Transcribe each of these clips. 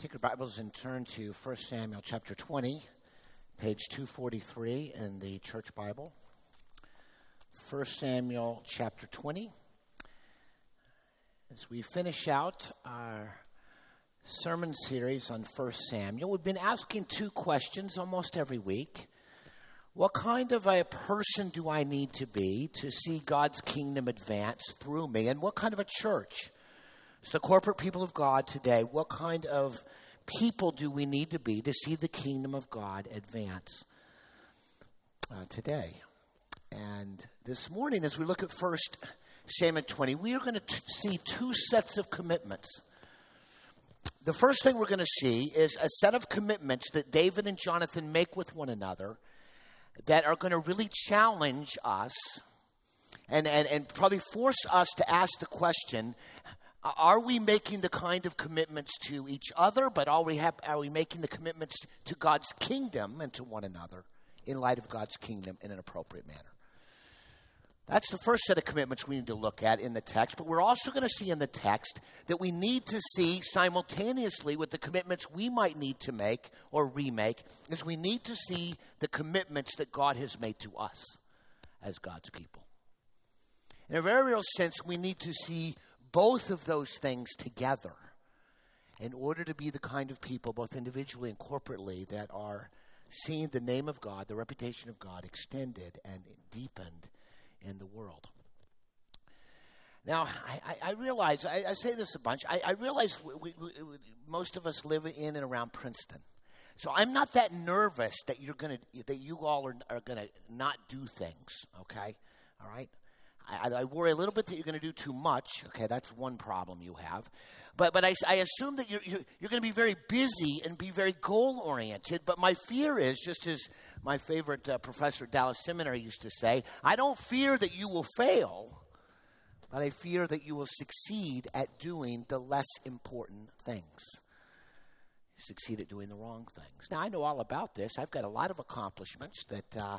Take your Bibles and turn to 1 Samuel chapter 20, page 243 in the Church Bible. 1 Samuel chapter 20. As we finish out our sermon series on 1 Samuel, we've been asking two questions almost every week. What kind of a person do I need to be to see God's kingdom advance through me? And what kind of a church? So, the corporate people of God today, what kind of people do we need to be to see the kingdom of God advance uh, today? And this morning, as we look at First Samuel 20, we are going to see two sets of commitments. The first thing we're going to see is a set of commitments that David and Jonathan make with one another that are going to really challenge us and, and, and probably force us to ask the question are we making the kind of commitments to each other, but are we, have, are we making the commitments to God's kingdom and to one another in light of God's kingdom in an appropriate manner? That's the first set of commitments we need to look at in the text, but we're also going to see in the text that we need to see simultaneously with the commitments we might need to make or remake, is we need to see the commitments that God has made to us as God's people. In a very real sense, we need to see both of those things together in order to be the kind of people, both individually and corporately, that are seeing the name of God, the reputation of God extended and deepened in the world. Now, I, I realize, I, I, say this a bunch, I, I realize we, we, we, most of us live in and around Princeton. So I'm not that nervous that you're to, that you all are, are going to not do things, okay? All right? I, I, worry a little bit that you're going to do too much. Okay, that's one problem you have. But, but I, I assume that you're, you're, you're going to be very busy and be very goal oriented. But my fear is, just as my favorite uh, professor at Dallas Seminary used to say, I don't fear that you will fail, but I fear that you will succeed at doing the less important things. Succeed at doing the wrong things. Now, I know all about this. I've got a lot of accomplishments that. Uh,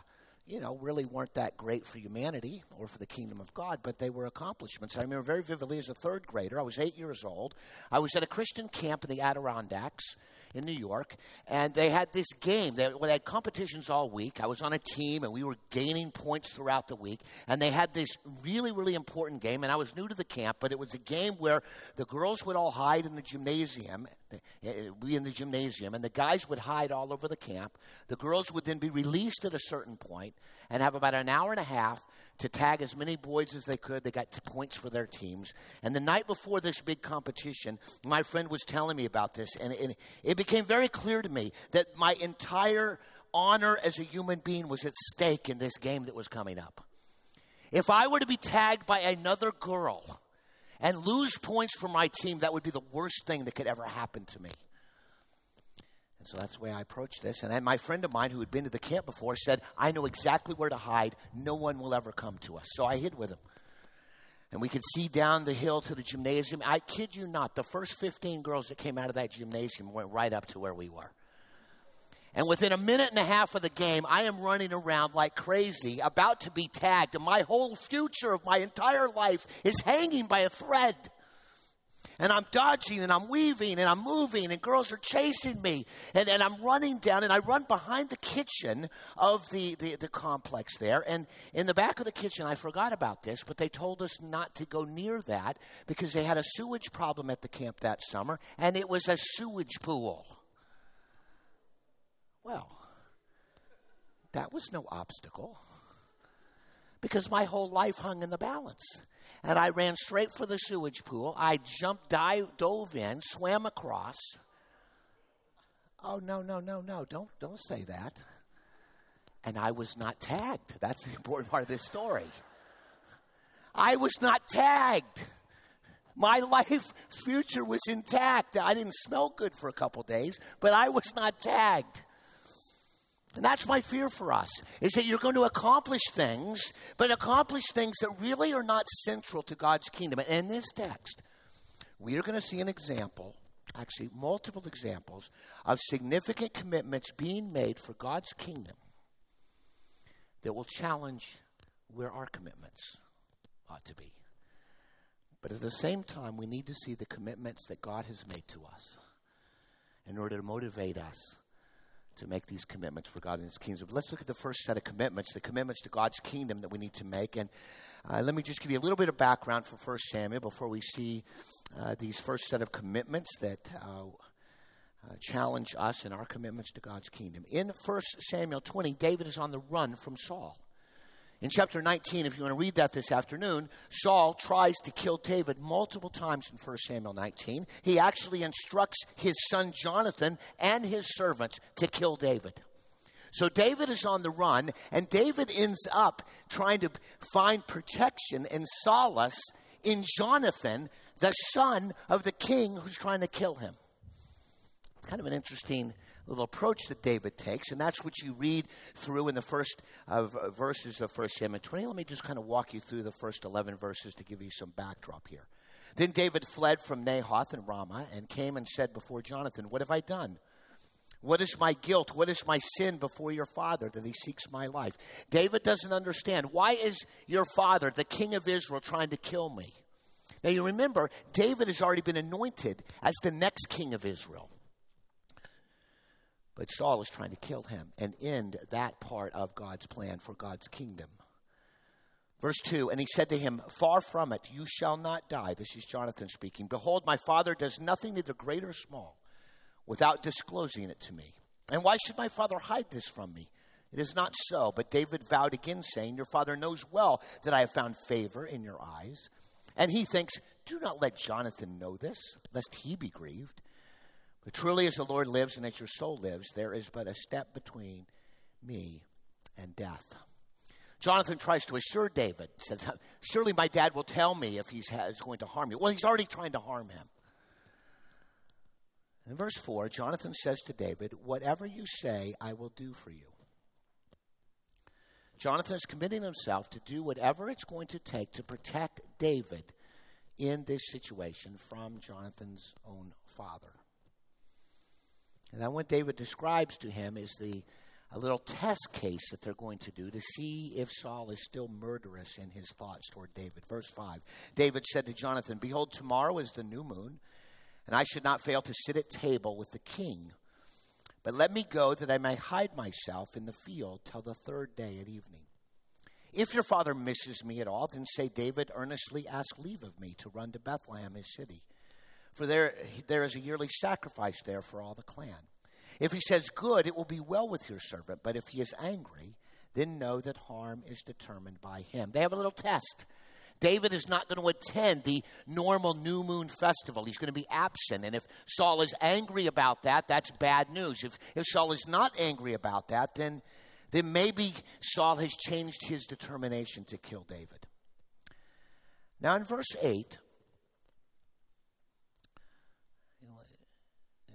you know, really weren't that great for humanity or for the kingdom of God, but they were accomplishments. I remember very vividly as a third grader, I was eight years old. I was at a Christian camp in the Adirondacks in New York, and they had this game. They, well, they had competitions all week. I was on a team, and we were gaining points throughout the week. And they had this really, really important game, and I was new to the camp, but it was a game where the girls would all hide in the gymnasium, eh, eh, be in the gymnasium, and the guys would hide all over the camp. The girls would then be released at a certain point and have about an hour and a half to tag as many boys as they could. They got points for their teams. And the night before this big competition, my friend was telling me about this, and it, it became very clear to me that my entire honor as a human being was at stake in this game that was coming up. If I were to be tagged by another girl, and lose points for my team, that would be the worst thing that could ever happen to me. And so that's the way I approached this. And my friend of mine who had been to the camp before said, I know exactly where to hide. No one will ever come to us. So I hid with him. And we could see down the hill to the gymnasium. I kid you not, the first 15 girls that came out of that gymnasium went right up to where we were. And within a minute and a half of the game, I am running around like crazy, about to be tagged, and my whole future of my entire life is hanging by a thread. And I'm dodging and I'm weaving and I'm moving, and girls are chasing me. And, and I'm running down, and I run behind the kitchen of the, the, the complex there. And in the back of the kitchen, I forgot about this, but they told us not to go near that because they had a sewage problem at the camp that summer, and it was a sewage pool. Well, that was no obstacle because my whole life hung in the balance. And I ran straight for the sewage pool. I jumped, dive, dove in, swam across. Oh no, no, no, no! Don't don't say that. And I was not tagged. That's the important part of this story. I was not tagged. My life future was intact. I didn't smell good for a couple days, but I was not tagged. And that's my fear for us, is that you're going to accomplish things, but accomplish things that really are not central to God's kingdom. And in this text, we are going to see an example, actually, multiple examples, of significant commitments being made for God's kingdom that will challenge where our commitments ought to be. But at the same time, we need to see the commitments that God has made to us in order to motivate us to make these commitments for God and His kingdom. But let's look at the first set of commitments, the commitments to God's kingdom that we need to make. And uh, let me just give you a little bit of background for First Samuel before we see uh, these first set of commitments that uh, uh challenge us in our commitments to God's kingdom. In First Samuel 20, David is on the run from Saul. In chapter 19, if you want to read that this afternoon, Saul tries to kill David multiple times in 1 Samuel 19. He actually instructs his son Jonathan and his servants to kill David. So David is on the run, and David ends up trying to find protection and solace in Jonathan, the son of the king who's trying to kill him. Kind of an interesting little approach that David takes, and that's what you read through in the first uh, verses of 1 Samuel 20. Let me just kind of walk you through the first 11 verses to give you some backdrop here. Then David fled from Naioth and Ramah and came and said before Jonathan, What have I done? What is my guilt? What is my sin before your father that he seeks my life? David doesn't understand. Why is your father, the king of Israel, trying to kill me? Now you remember, David has already been anointed as the next king of Israel. But Saul is trying to kill him and end that part of God's plan for God's kingdom. Verse 2 And he said to him, Far from it, you shall not die. This is Jonathan speaking. Behold, my father does nothing, neither great or small, without disclosing it to me. And why should my father hide this from me? It is not so. But David vowed again, saying, Your father knows well that I have found favor in your eyes. And he thinks, Do not let Jonathan know this, lest he be grieved. But truly, as the Lord lives and as your soul lives, there is but a step between me and death. Jonathan tries to assure David, says, Surely my dad will tell me if he's going to harm you. Well, he's already trying to harm him. In verse 4, Jonathan says to David, Whatever you say, I will do for you. Jonathan is committing himself to do whatever it's going to take to protect David in this situation from Jonathan's own father. And then what David describes to him is the a little test case that they're going to do to see if Saul is still murderous in his thoughts toward David. Verse 5 David said to Jonathan, Behold, tomorrow is the new moon, and I should not fail to sit at table with the king. But let me go that I may hide myself in the field till the third day at evening. If your father misses me at all, then say, David earnestly ask leave of me to run to Bethlehem, his city for there, there is a yearly sacrifice there for all the clan. If he says, Good, it will be well with your servant. But if he is angry, then know that harm is determined by him. They have a little test. David is not going to attend the normal new moon festival. He's going to be absent. And if Saul is angry about that, that's bad news. If, if Saul is not angry about that, then, then maybe Saul has changed his determination to kill David. Now, in verse 8,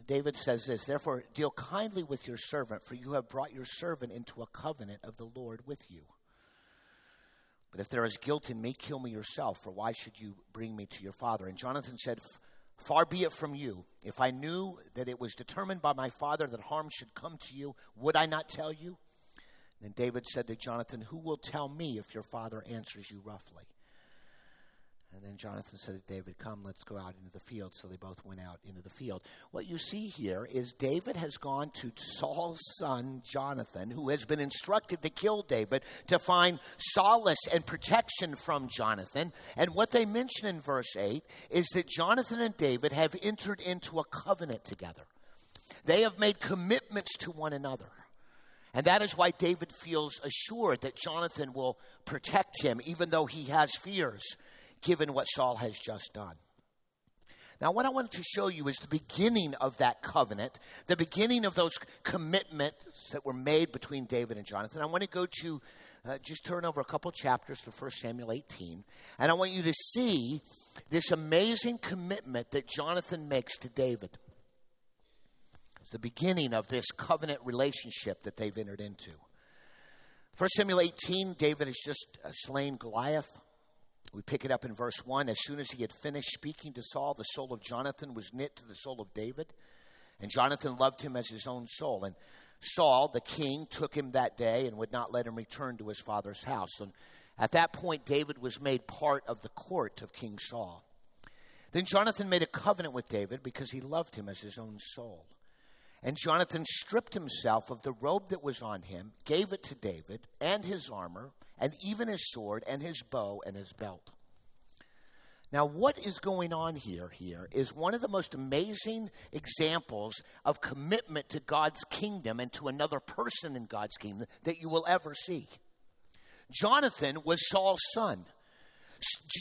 David says this Therefore, deal kindly with your servant, for you have brought your servant into a covenant of the Lord with you. But if there is guilt in me, kill me yourself, for why should you bring me to your father? And Jonathan said, Far be it from you. If I knew that it was determined by my father that harm should come to you, would I not tell you? Then David said to Jonathan, Who will tell me if your father answers you roughly? And then Jonathan said to David, Come, let's go out into the field. So they both went out into the field. What you see here is David has gone to Saul's son, Jonathan, who has been instructed to kill David, to find solace and protection from Jonathan. And what they mention in verse 8 is that Jonathan and David have entered into a covenant together. They have made commitments to one another. And that is why David feels assured that Jonathan will protect him, even though he has fears given what Saul has just done. Now, what I wanted to show you is the beginning of that covenant, the beginning of those commitments that were made between David and Jonathan. I want to go to uh, just turn over a couple chapters to 1 Samuel 18, and I want you to see this amazing commitment that Jonathan makes to David. It's the beginning of this covenant relationship that they've entered into. 1 Samuel 18, David has just uh, slain Goliath. We pick it up in verse 1. As soon as he had finished speaking to Saul, the soul of Jonathan was knit to the soul of David, and Jonathan loved him as his own soul. And Saul, the king, took him that day and would not let him return to his father's house. And at that point, David was made part of the court of King Saul. Then Jonathan made a covenant with David because he loved him as his own soul. And Jonathan stripped himself of the robe that was on him, gave it to David, and his armor, and even his sword, and his bow, and his belt. Now, what is going on here, here is one of the most amazing examples of commitment to God's kingdom and to another person in God's kingdom that you will ever see. Jonathan was Saul's son.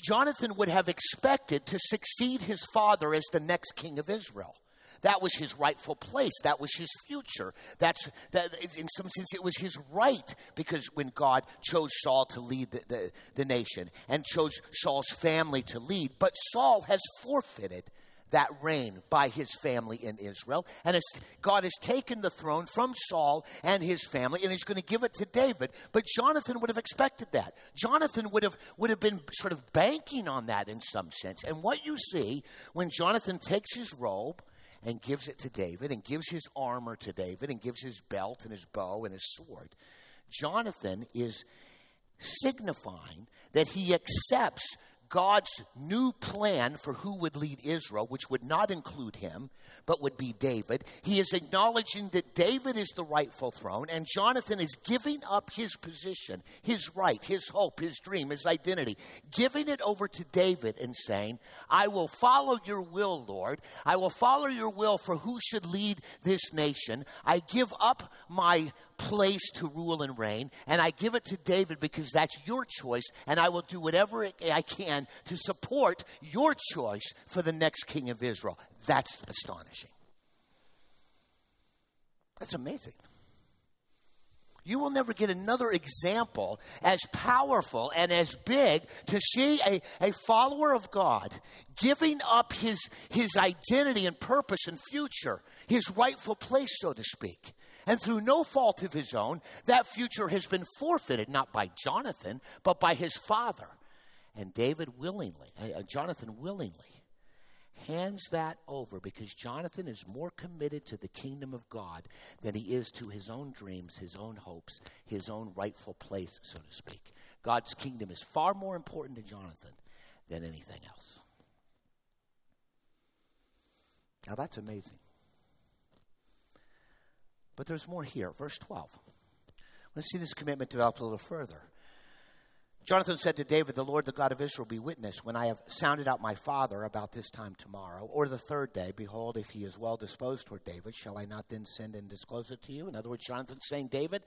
Jonathan would have expected to succeed his father as the next king of Israel. That was his rightful place. That was his future. That's that. In some sense, it was his right because when God chose Saul to lead the, the, the nation and chose Saul's family to lead, but Saul has forfeited that reign by his family in Israel. And God has taken the throne from Saul and his family, and he's going to give it to David. But Jonathan would have expected that. Jonathan would have, would have been sort of banking on that in some sense. And what you see when Jonathan takes his robe and gives it to David and gives his armor to David and gives his belt and his bow and his sword. Jonathan is signifying that he accepts God's new plan for who would lead Israel, which would not include him, but would be David. He is acknowledging that David is the rightful throne, and Jonathan is giving up his position, his right, his hope, his dream, his identity, giving it over to David and saying, I will follow your will, Lord. I will follow your will for who should lead this nation. I give up my place to rule and reign, and I give it to David because that's your choice, and I will do whatever I can to support your choice for the next king of Israel. That's astonishing. That's amazing. You will never get another example as powerful and as big to see a, a follower of God giving up his, his identity and purpose and future, his rightful place, so to speak. And through no fault of his own, that future has been forfeited, not by Jonathan, but by his father. And David willingly, uh, uh, Jonathan willingly, hands that over because Jonathan is more committed to the kingdom of God than he is to his own dreams, his own hopes, his own rightful place, so to speak. God's kingdom is far more important to Jonathan than anything else. Now that's amazing. But there's more here. Verse 12. Let's see this commitment develop a little further. Jonathan said to David, The Lord, the God of Israel, be witness when I have sounded out my father about this time tomorrow, or the third day. Behold, if he is well disposed toward David, shall I not then send and disclose it to you? In other words, Jonathan's saying, David,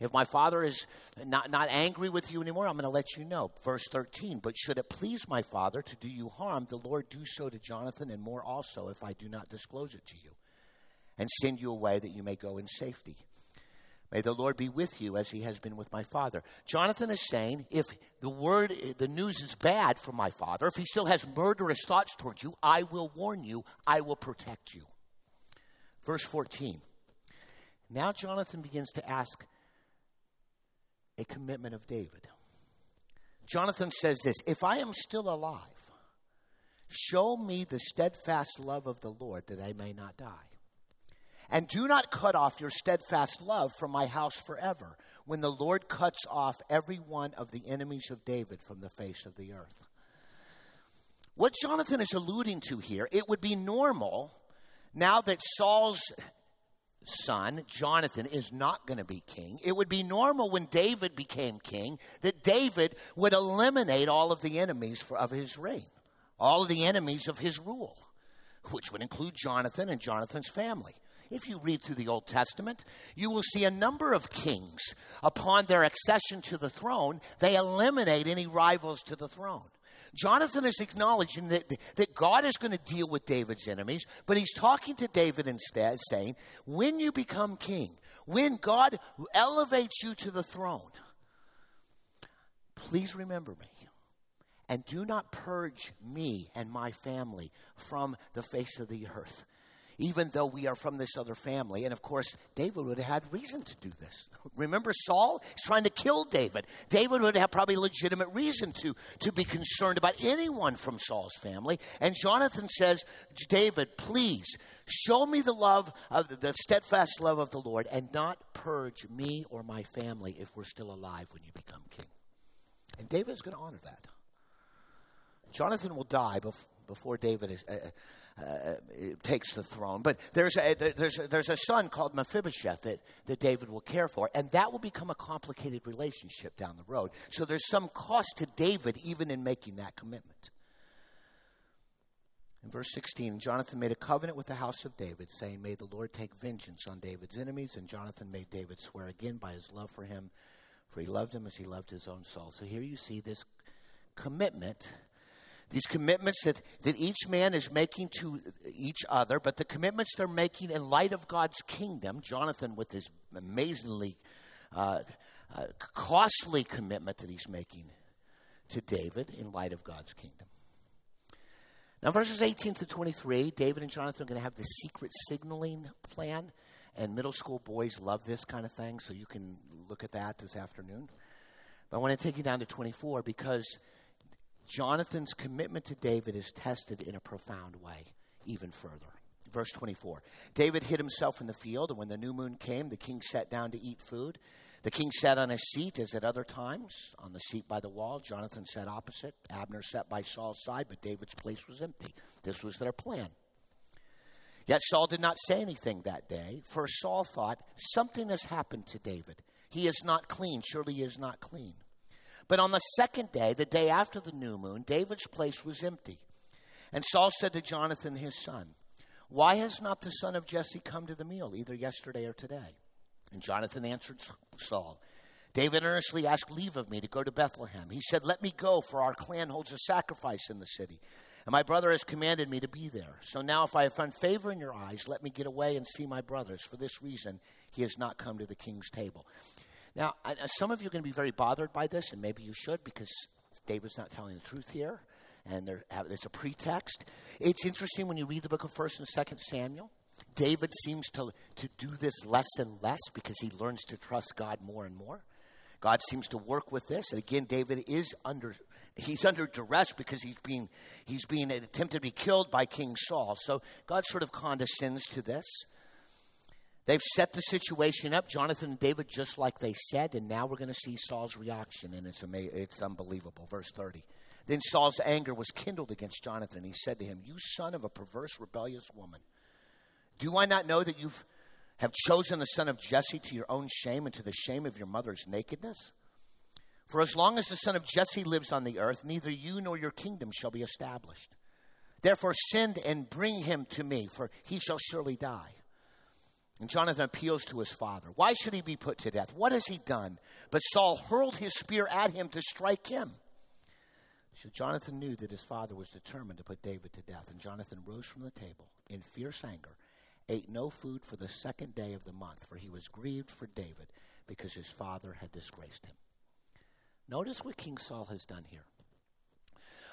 if my father is not, not angry with you anymore, I'm going to let you know. Verse 13, But should it please my father to do you harm, the Lord do so to Jonathan, and more also, if I do not disclose it to you and send you away that you may go in safety. May the Lord be with you as he has been with my father. Jonathan is saying, if the word, the news is bad for my father, if he still has murderous thoughts towards you, I will warn you, I will protect you. Verse 14. Now Jonathan begins to ask a commitment of David. Jonathan says this If I am still alive, show me the steadfast love of the Lord that I may not die. And do not cut off your steadfast love from my house forever, when the Lord cuts off every one of the enemies of David from the face of the earth. What Jonathan is alluding to here, it would be normal now that Saul's son, Jonathan, is not going to be king. It would be normal when David became king that David would eliminate all of the enemies for, of his reign, all of the enemies of his rule, which would include Jonathan and Jonathan's family. If you read through the Old Testament, you will see a number of kings. Upon their accession to the throne, they eliminate any rivals to the throne. Jonathan is acknowledging that, that God is going to deal with David's enemies, but he's talking to David instead, saying, When you become king, when God elevates you to the throne, please remember me. And do not purge me and my family from the face of the earth even though we are from this other family. And of course, David would have had reason to do this. Remember Saul? He's trying to kill David. David would have probably legitimate reason to, to be concerned about anyone from Saul's family. And Jonathan says, David, please show me the love of the, the steadfast love of the Lord and not purge me or my family if we're still alive when you become king. And David is going to honor that. Jonathan will die before, before David is. Uh, uh, takes the throne. But there's a, there's, a, there's a son called Mephibosheth that, that David will care for, and that will become a complicated relationship down the road. So there's some cost to David even in making that commitment. In verse 16, Jonathan made a covenant with the house of David, saying, May the Lord take vengeance on David's enemies. And Jonathan made David swear again by his love for him, for he loved him as he loved his own soul. So here you see this commitment, these commitments that, that each man is making to each other, but the commitments they're making in light of God's kingdom. Jonathan, with his amazingly uh, uh, costly commitment that he's making to David in light of God's kingdom. Now, verses 18 to 23, David and Jonathan are going to have the secret signaling plan, and middle school boys love this kind of thing, so you can look at that this afternoon. But I want to take you down to 24 because Jonathan's commitment to David is tested in a profound way, even further. Verse 24 David hid himself in the field, and when the new moon came, the king sat down to eat food. The king sat on his seat as at other times, on the seat by the wall. Jonathan sat opposite. Abner sat by Saul's side, but David's place was empty. This was their plan. Yet Saul did not say anything that day, for Saul thought, Something has happened to David. He is not clean. Surely he is not clean. But on the second day, the day after the new moon, David's place was empty. And Saul said to Jonathan his son, Why has not the son of Jesse come to the meal, either yesterday or today? And Jonathan answered Saul, David earnestly asked leave of me to go to Bethlehem. He said, Let me go, for our clan holds a sacrifice in the city. And my brother has commanded me to be there. So now, if I have found favor in your eyes, let me get away and see my brothers. For this reason, he has not come to the king's table. Now, I, uh, some of you are going to be very bothered by this, and maybe you should, because David's not telling the truth here, and there, uh, there's a pretext. It's interesting when you read the book of 1st and 2nd Samuel. David seems to, to do this less and less because he learns to trust God more and more. God seems to work with this. And again, David is under he's under duress because he's being he's being attempted to be killed by King Saul. So God sort of condescends to this. They've set the situation up, Jonathan and David, just like they said, and now we're going to see Saul's reaction, and it's, ama- it's unbelievable. Verse 30. Then Saul's anger was kindled against Jonathan. And he said to him, You son of a perverse, rebellious woman. Do I not know that you have chosen the son of Jesse to your own shame and to the shame of your mother's nakedness? For as long as the son of Jesse lives on the earth, neither you nor your kingdom shall be established. Therefore, send and bring him to me, for he shall surely die. And Jonathan appeals to his father. Why should he be put to death? What has he done? But Saul hurled his spear at him to strike him. So Jonathan knew that his father was determined to put David to death. And Jonathan rose from the table in fierce anger ate no food for the second day of the month, for he was grieved for David because his father had disgraced him. Notice what King Saul has done here.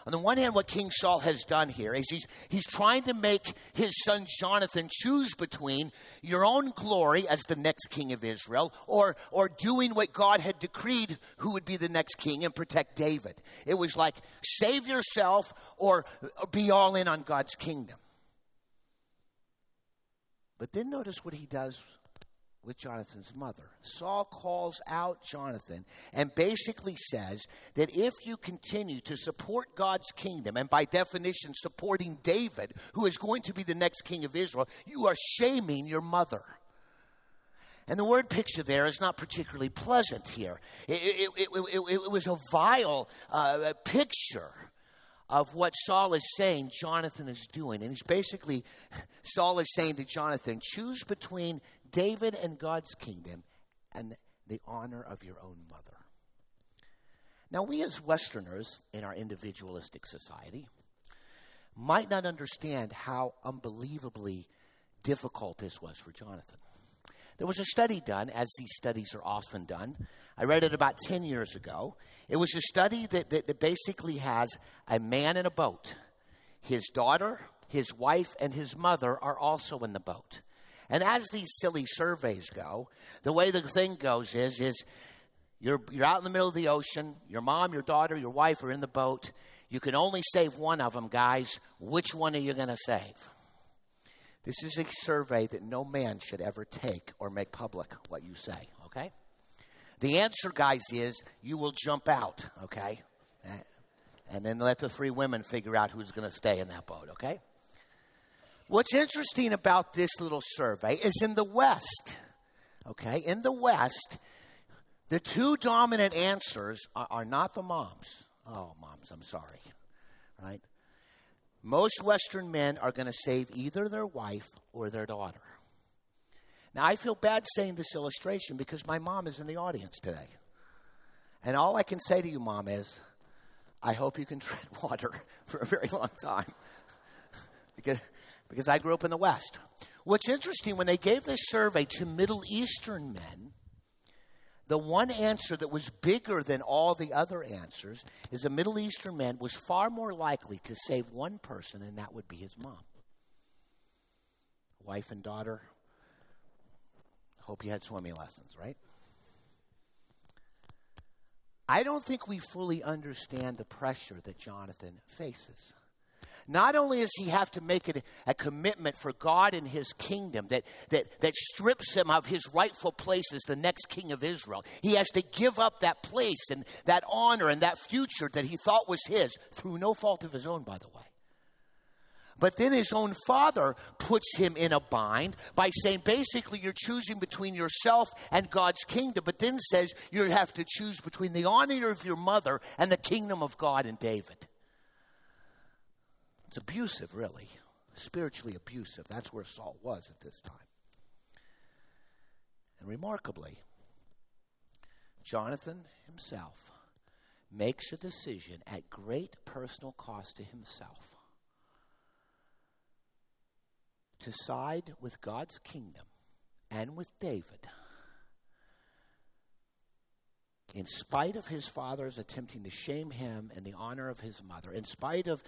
On the one hand, what King Saul has done here is he's, he's trying to make his son Jonathan choose between your own glory as the next king of Israel or, or doing what God had decreed who would be the next king and protect David. It was like save yourself or, or be all in on God's kingdom. But then notice what he does with Jonathan's mother. Saul calls out Jonathan and basically says that if you continue to support God's kingdom, and by definition, supporting David, who is going to be the next king of Israel, you are shaming your mother. And the word picture there is not particularly pleasant here. It, it, it, it was a vile uh, picture of what Saul is saying Jonathan is doing. And he's basically, Saul is saying to Jonathan, choose between David and God's kingdom and the honor of your own mother. Now, we as Westerners in our individualistic society might not understand how unbelievably difficult this was for Jonathan. There was a study done, as these studies are often done. I read it about 10 years ago. It was a study that, that, that basically has a man in a boat. His daughter, his wife, and his mother are also in the boat. And as these silly surveys go, the way the thing goes is, is you're, you're out in the middle of the ocean. Your mom, your daughter, your wife are in the boat. You can only save one of them, guys. Which one are you going to save? This is a survey that no man should ever take or make public what you say, okay? The answer, guys, is you will jump out, okay? And then let the three women figure out who's going to stay in that boat, okay? What's interesting about this little survey is in the West, okay, in the West, the two dominant answers are, are not the moms. Oh, moms, I'm sorry, right? Most Western men are going to save either their wife or their daughter. Now, I feel bad saying this illustration because my mom is in the audience today. And all I can say to you, mom, is I hope you can tread water for a very long time. because, because I grew up in the West. What's interesting, when they gave this survey to Middle Eastern men, the one answer that was bigger than all the other answers is a Middle Eastern man was far more likely to save one person, and that would be his mom. Wife and daughter. Hope you had swimming lessons, right? I don't think we fully understand the pressure that Jonathan faces. Not only does he have to make it a commitment for God and his kingdom that, that, that strips him of his rightful place as the next king of Israel, he has to give up that place and that honor and that future that he thought was his through no fault of his own, by the way. But then his own father puts him in a bind by saying basically you're choosing between yourself and God's kingdom, but then says you have to choose between the honor of your mother and the kingdom of God and David. It's abusive, really. Spiritually abusive. That's where Saul was at this time. And remarkably, Jonathan himself makes a decision at great personal cost to himself to side with God's kingdom and with David, in spite of his father's attempting to shame him and the honor of his mother, in spite of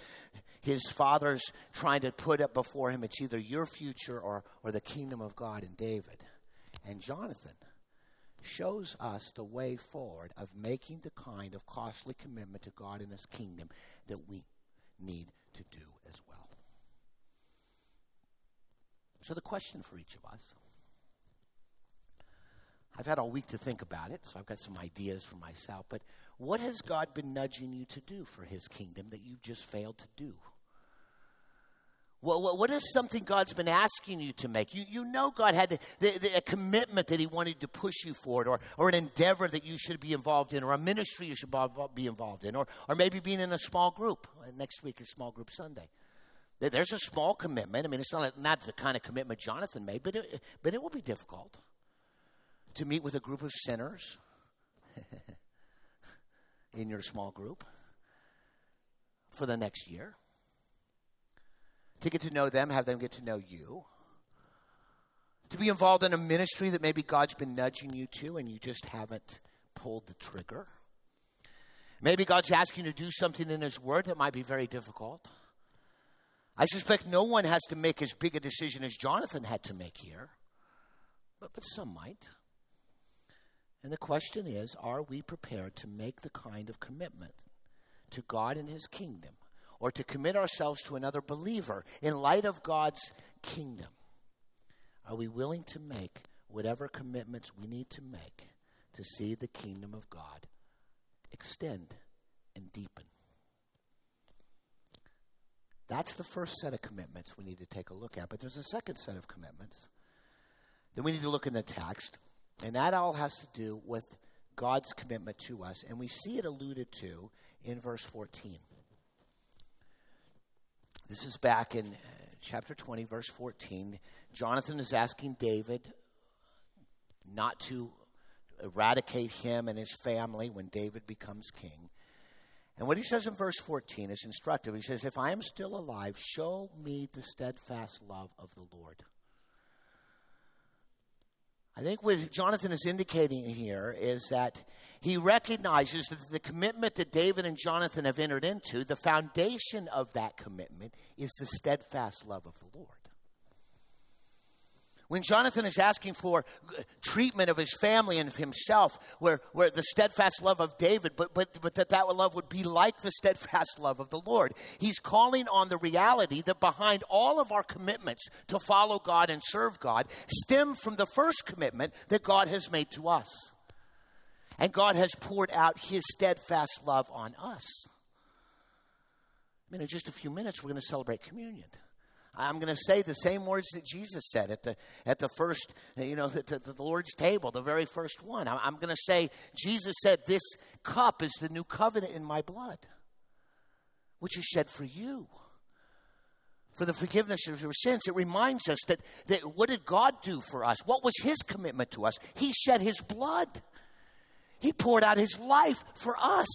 his father's trying to put up before him, it's either your future or, or the kingdom of God and David. And Jonathan shows us the way forward of making the kind of costly commitment to God and his kingdom that we need to do as well. So, the question for each of us I've had all week to think about it, so I've got some ideas for myself. But what has God been nudging you to do for His kingdom that you've just failed to do? What, what is something God's been asking you to make? You, you know God had the, the, a commitment that He wanted to push you forward, or, or an endeavor that you should be involved in, or a ministry you should be involved in, or, or maybe being in a small group. Uh, next week is Small Group Sunday. There's a small commitment. I mean, it's not, not the kind of commitment Jonathan made, but it, but it will be difficult to meet with a group of sinners in your small group for the next year. To get to know them, have them get to know you. To be involved in a ministry that maybe God's been nudging you to and you just haven't pulled the trigger. Maybe God's asking you to do something in His Word that might be very difficult. I suspect no one has to make as big a decision as Jonathan had to make here, but, but some might. And the question is are we prepared to make the kind of commitment to God and His kingdom, or to commit ourselves to another believer in light of God's kingdom? Are we willing to make whatever commitments we need to make to see the kingdom of God extend and deepen? That's the first set of commitments we need to take a look at. But there's a second set of commitments that we need to look in the text. And that all has to do with God's commitment to us. And we see it alluded to in verse 14. This is back in uh, chapter 20, verse 14. Jonathan is asking David not to eradicate him and his family when David becomes king. And what he says in verse 14 is instructive. He says, If I am still alive, show me the steadfast love of the Lord. I think what Jonathan is indicating here is that he recognizes that the commitment that David and Jonathan have entered into, the foundation of that commitment is the steadfast love of the Lord. When Jonathan is asking for uh, treatment of his family and of himself, where, where the steadfast love of David, but, but, but that that love would be like the steadfast love of the Lord, he's calling on the reality that behind all of our commitments to follow God and serve God stem from the first commitment that God has made to us. And God has poured out his steadfast love on us. I mean, in just a few minutes, we're going to celebrate communion. I'm going to say the same words that Jesus said at the, at the first, you know, the, the, the Lord's table, the very first one. I'm, going to say, Jesus said, This cup is the new covenant in my blood, which is shed for you. For the forgiveness of your sins. It reminds us that, that what did God do for us? What was His commitment to us? He shed His blood. He poured out His life for us.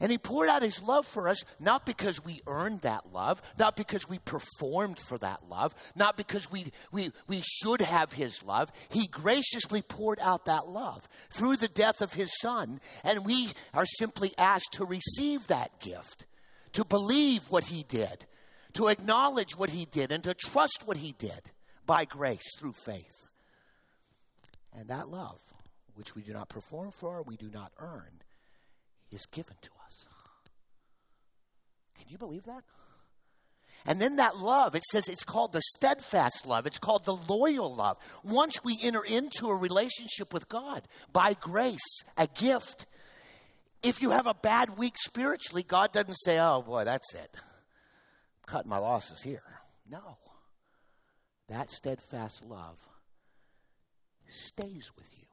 And he poured out his love for us not because we earned that love, not because we performed for that love, not because we, we, we should have his love. He graciously poured out that love through the death of his son. And we are simply asked to receive that gift, to believe what he did, to acknowledge what he did, and to trust what he did by grace through faith. And that love, which we do not perform for, we do not earn, is given to us. Can you believe that? And then that love, it says it's called the steadfast love. It's called the loyal love. Once we enter into a relationship with God by grace, a gift, if you have a bad week spiritually, God doesn't say, oh boy, that's it. I'm cutting my losses here. No. That steadfast love stays with you.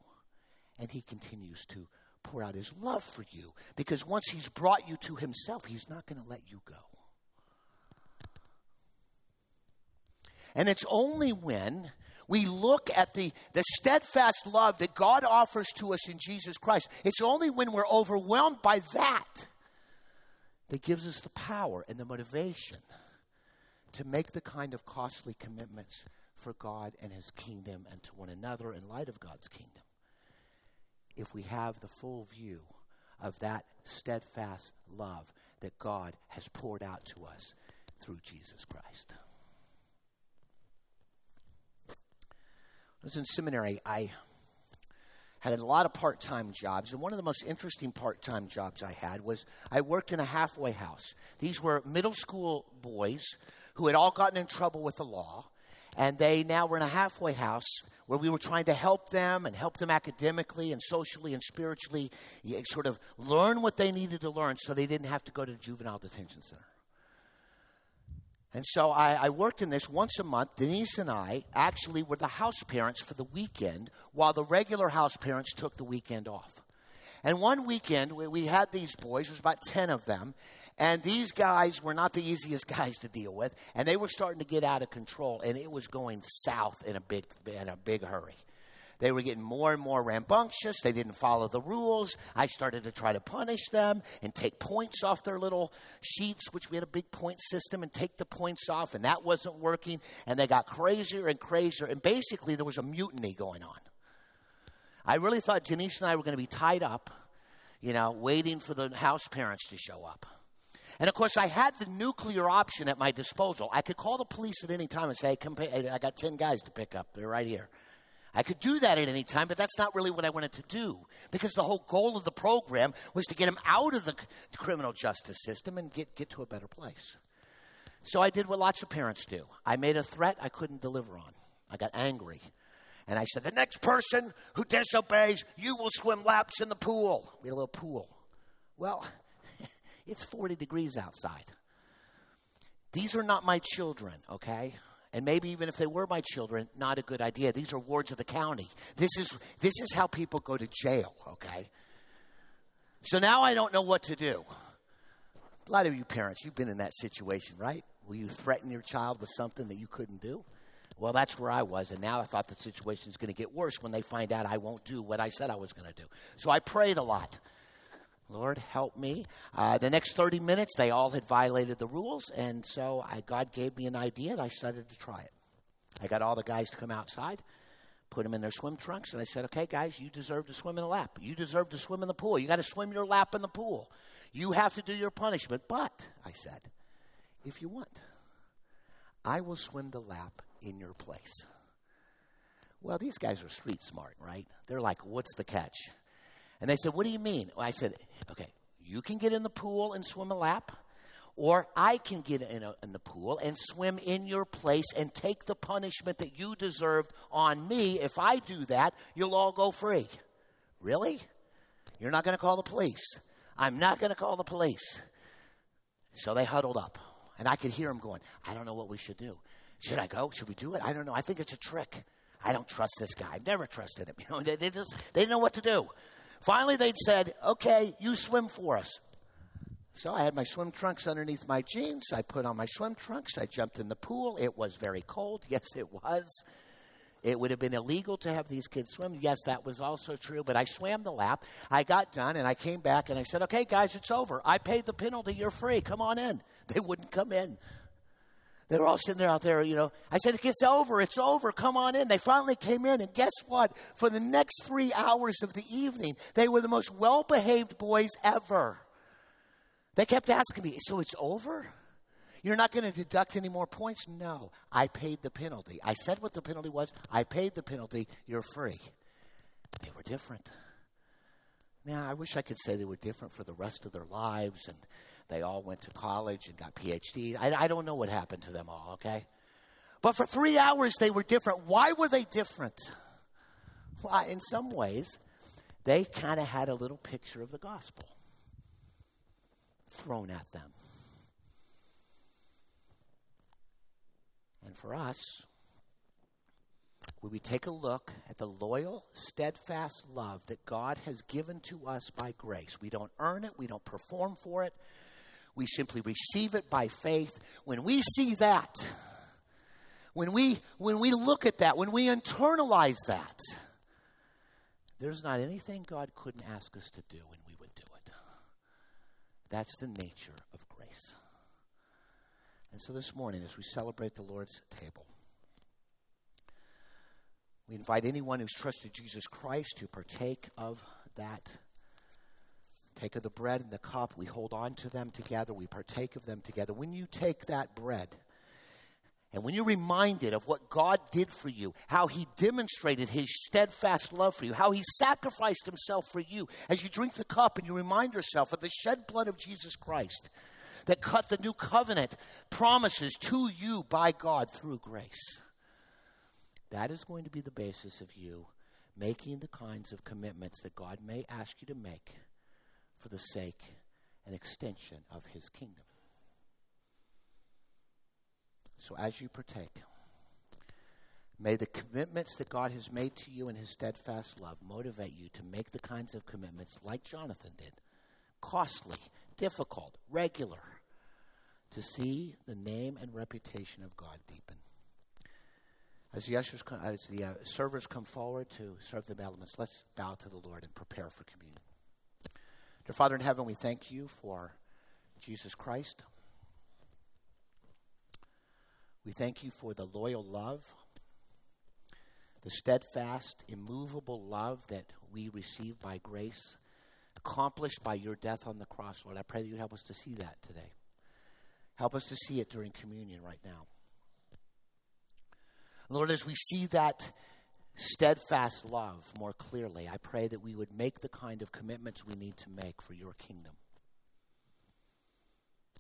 And He continues to pour out his love for you because once he's brought you to himself, he's not going to let you go. And it's only when we look at the, the steadfast love that God offers to us in Jesus Christ, it's only when we're overwhelmed by that that gives us the power and the motivation to make the kind of costly commitments for God and His kingdom and to one another in light of God's kingdom if we have the full view of that steadfast love that God has poured out to us through Jesus Christ. I was in seminary, I had a lot of part time jobs, and one of the most interesting part time jobs I had was I worked in a halfway house. These were middle school boys who had all gotten in trouble with the law, and they now were in a halfway house where we were trying to help them and help them academically and socially and spiritually sort of learn what they needed to learn so they didn't have to go to the juvenile detention center. And so I, I, worked in this once a month. Denise and I actually were the house parents for the weekend while the regular house parents took the weekend off. And one weekend, we, we had these boys, there was about 10 of them, and these guys were not the easiest guys to deal with, and they were starting to get out of control, and it was going south in a big, in a big hurry. They were getting more and more rambunctious. They didn't follow the rules. I started to try to punish them and take points off their little sheets, which we had a big point system, and take the points off, and that wasn't working. And they got crazier and crazier, and basically there was a mutiny going on. I really thought Denise and I were going to be tied up, you know, waiting for the house parents to show up. And of course, I had the nuclear option at my disposal. I could call the police at any time and say, hey, I got 10 guys to pick up. They're right here. I could do that at any time, but that's not really what I wanted to do because the whole goal of the program was to get them out of the criminal justice system and get, get to a better place. So I did what lots of parents do. I made a threat I couldn't deliver on. I got angry. And I said, The next person who disobeys, you will swim laps in the pool. We had a little pool. Well, it's 40 degrees outside. These are not my children, okay? And maybe even if they were my children, not a good idea. These are wards of the county. This is, this is how people go to jail, okay? So now I don't know what to do. A lot of you parents, you've been in that situation, right? Will you threaten your child with something that you couldn't do? Well, that's where I was, and now I thought the situation is going to get worse when they find out I won't do what I said I was going to do. So I prayed a lot. Lord, help me. Uh, the next 30 minutes, they all had violated the rules, and so I, God gave me an idea, and I started to try it. I got all the guys to come outside, put them in their swim trunks, and I said, okay, guys, you deserve to swim in the lap. You deserve to swim in the pool. You got to swim your lap in the pool. You have to do your punishment. But, I said, if you want, I will swim the lap in your place. Well, these guys are street smart, right? They're like, what's the catch? And they said, What do you mean? Well, I said, Okay, you can get in the pool and swim a lap, or I can get in, a, in, the pool and swim in your place and take the punishment that you deserved on me. If I do that, you'll all go free. Really? You're not going to call the police. I'm not going to call the police. So they huddled up. And I could hear them going, I don't know what we should do. Should I go? Should we do it? I don't know. I think it's a trick. I don't trust this guy. I've never trusted him. You know, they, they just they didn't know what to do. Finally, they'd said, "Okay, you swim for us." So I had my swim trunks underneath my jeans. I put on my swim trunks. I jumped in the pool. It was very cold. Yes, it was. It would have been illegal to have these kids swim. Yes, that was also true. But I swam the lap. I got done and I came back and I said, okay, guys, it's over. I paid the penalty. You're free. Come on in. They wouldn't come in. They were all sitting there out there, you know. I said, It's over. It's over. Come on in. They finally came in. And guess what? For the next three hours of the evening, they were the most well behaved boys ever. They kept asking me, So it's over? You're not going to deduct any more points? No. I paid the penalty. I said what the penalty was. I paid the penalty. You're free. They were different. Now, I wish I could say they were different for the rest of their lives and they all went to college and got PhD. I, I don't know what happened to them all, okay? But for three hours, they were different. Why were they different? Well, in some ways, they kind of had a little picture of the gospel thrown at them. And for us, when we take a look at the loyal, steadfast love that God has given to us by grace, we don't earn it, we don't perform for it, we simply receive it by faith. When we see that, when we, when we look at that, when we internalize that, there's not anything God couldn't ask us to do, and we would do it. That's the nature of grace. And so this morning, as we celebrate the Lord's table, we invite anyone who's trusted Jesus Christ to partake of that take of the bread and the cup. We hold on to them together. We partake of them together. When you take that bread, and when you're reminded of what God did for you, how He demonstrated His steadfast love for you, how He sacrificed Himself for you, as you drink the cup and you remind yourself of the shed blood of Jesus Christ that cut the new covenant promises to you by God through grace, that is going to be the basis of you making the kinds of commitments that God may ask you to make for the sake and extension of his kingdom. So as you partake, may the commitments that God has made to you in his steadfast love motivate you to make the kinds of commitments like Jonathan did costly, difficult, regular to see the name and reputation of God deepen. As the ushers, come, as the uh, servers come forward to serve the elements, let's bow to the Lord and prepare for communion. Dear Father in heaven, we thank you for Jesus Christ. We thank you for the loyal love, the steadfast, immovable love that we receive by grace, accomplished by your death on the cross. Lord, I pray that you help us to see that today. Help us to see it during communion right now. Lord, as we see that steadfast love more clearly, I pray that we would make the kind of commitments we need to make for your kingdom.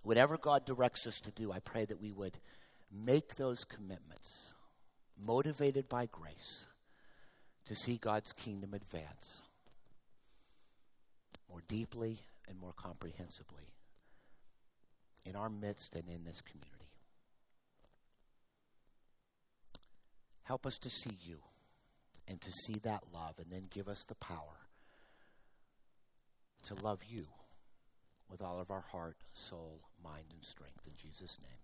Whatever God directs us to do, I pray that we would make those commitments motivated by grace to see God's kingdom advance more deeply and more comprehensively in our midst and in this community. Help us to see you and to see that love, and then give us the power to love you with all of our heart, soul, mind, and strength. In Jesus' name.